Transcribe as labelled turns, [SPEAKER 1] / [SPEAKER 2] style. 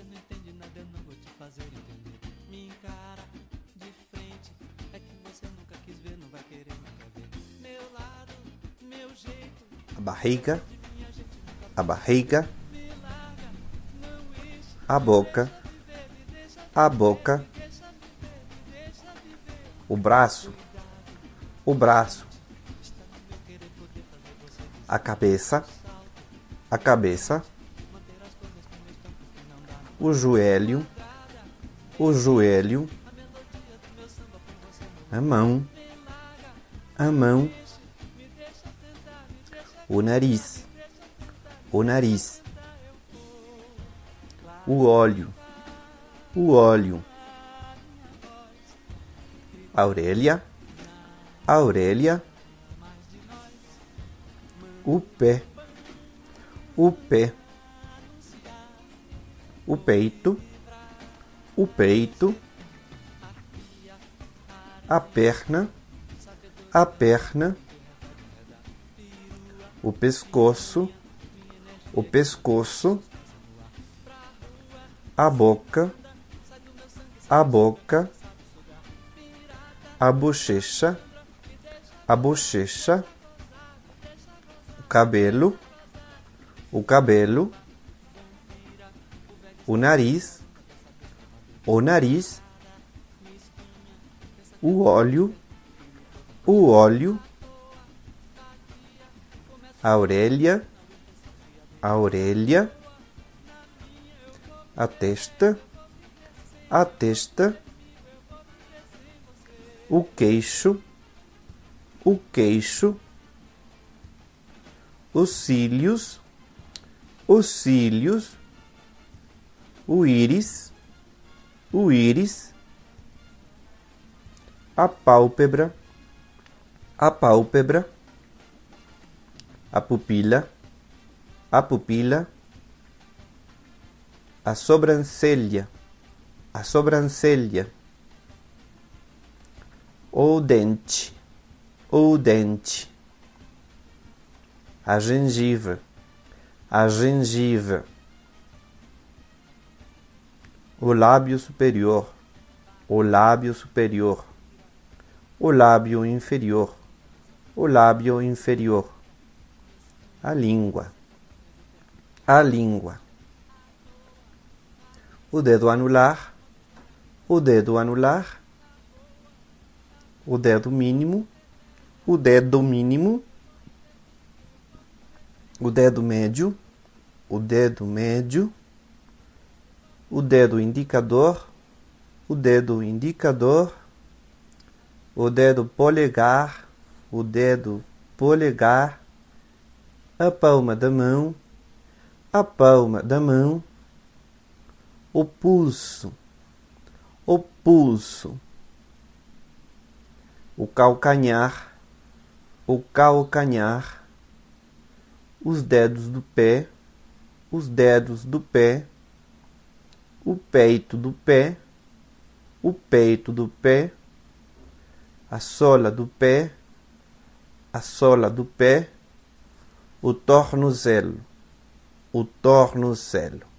[SPEAKER 1] você não entende nada, eu não vou te fazer entender. Me encara de frente, é que você nunca quis ver, não vai querer nunca ver. Meu lado, meu jeito,
[SPEAKER 2] a barriga, a barriga, a boca, a boca, o braço, o braço, a cabeça, a cabeça, o joelho, o joelho, a mão, a mão, o nariz, o nariz, o óleo, o óleo, a orelha, a orelha, o pé, o pé, o peito, o peito, a perna, a perna, o pescoço, o pescoço, a boca, a boca, a bochecha, a bochecha, o cabelo, o cabelo, o nariz, o nariz, o óleo, o óleo, a orelha, a orelha, a testa, a testa, o queixo, o queixo, os cílios, os cílios, o íris, o íris, a pálpebra, a pálpebra, a pupila, a pupila, a sobrancelha, a sobrancelha, o dente, o dente, a gengiva, a gengiva, o lábio superior, o lábio superior, o lábio inferior, o lábio inferior, a língua, a língua, o dedo anular, o dedo anular, o dedo mínimo, o dedo mínimo, o dedo médio, o dedo médio, o dedo indicador, o dedo indicador, o dedo polegar, o dedo polegar, a palma da mão, a palma da mão, o pulso, o pulso, o calcanhar, o calcanhar, os dedos do pé, os dedos do pé, o peito do pé, o peito do pé, a sola do pé, a sola do pé, o tornozelo, o tornozelo.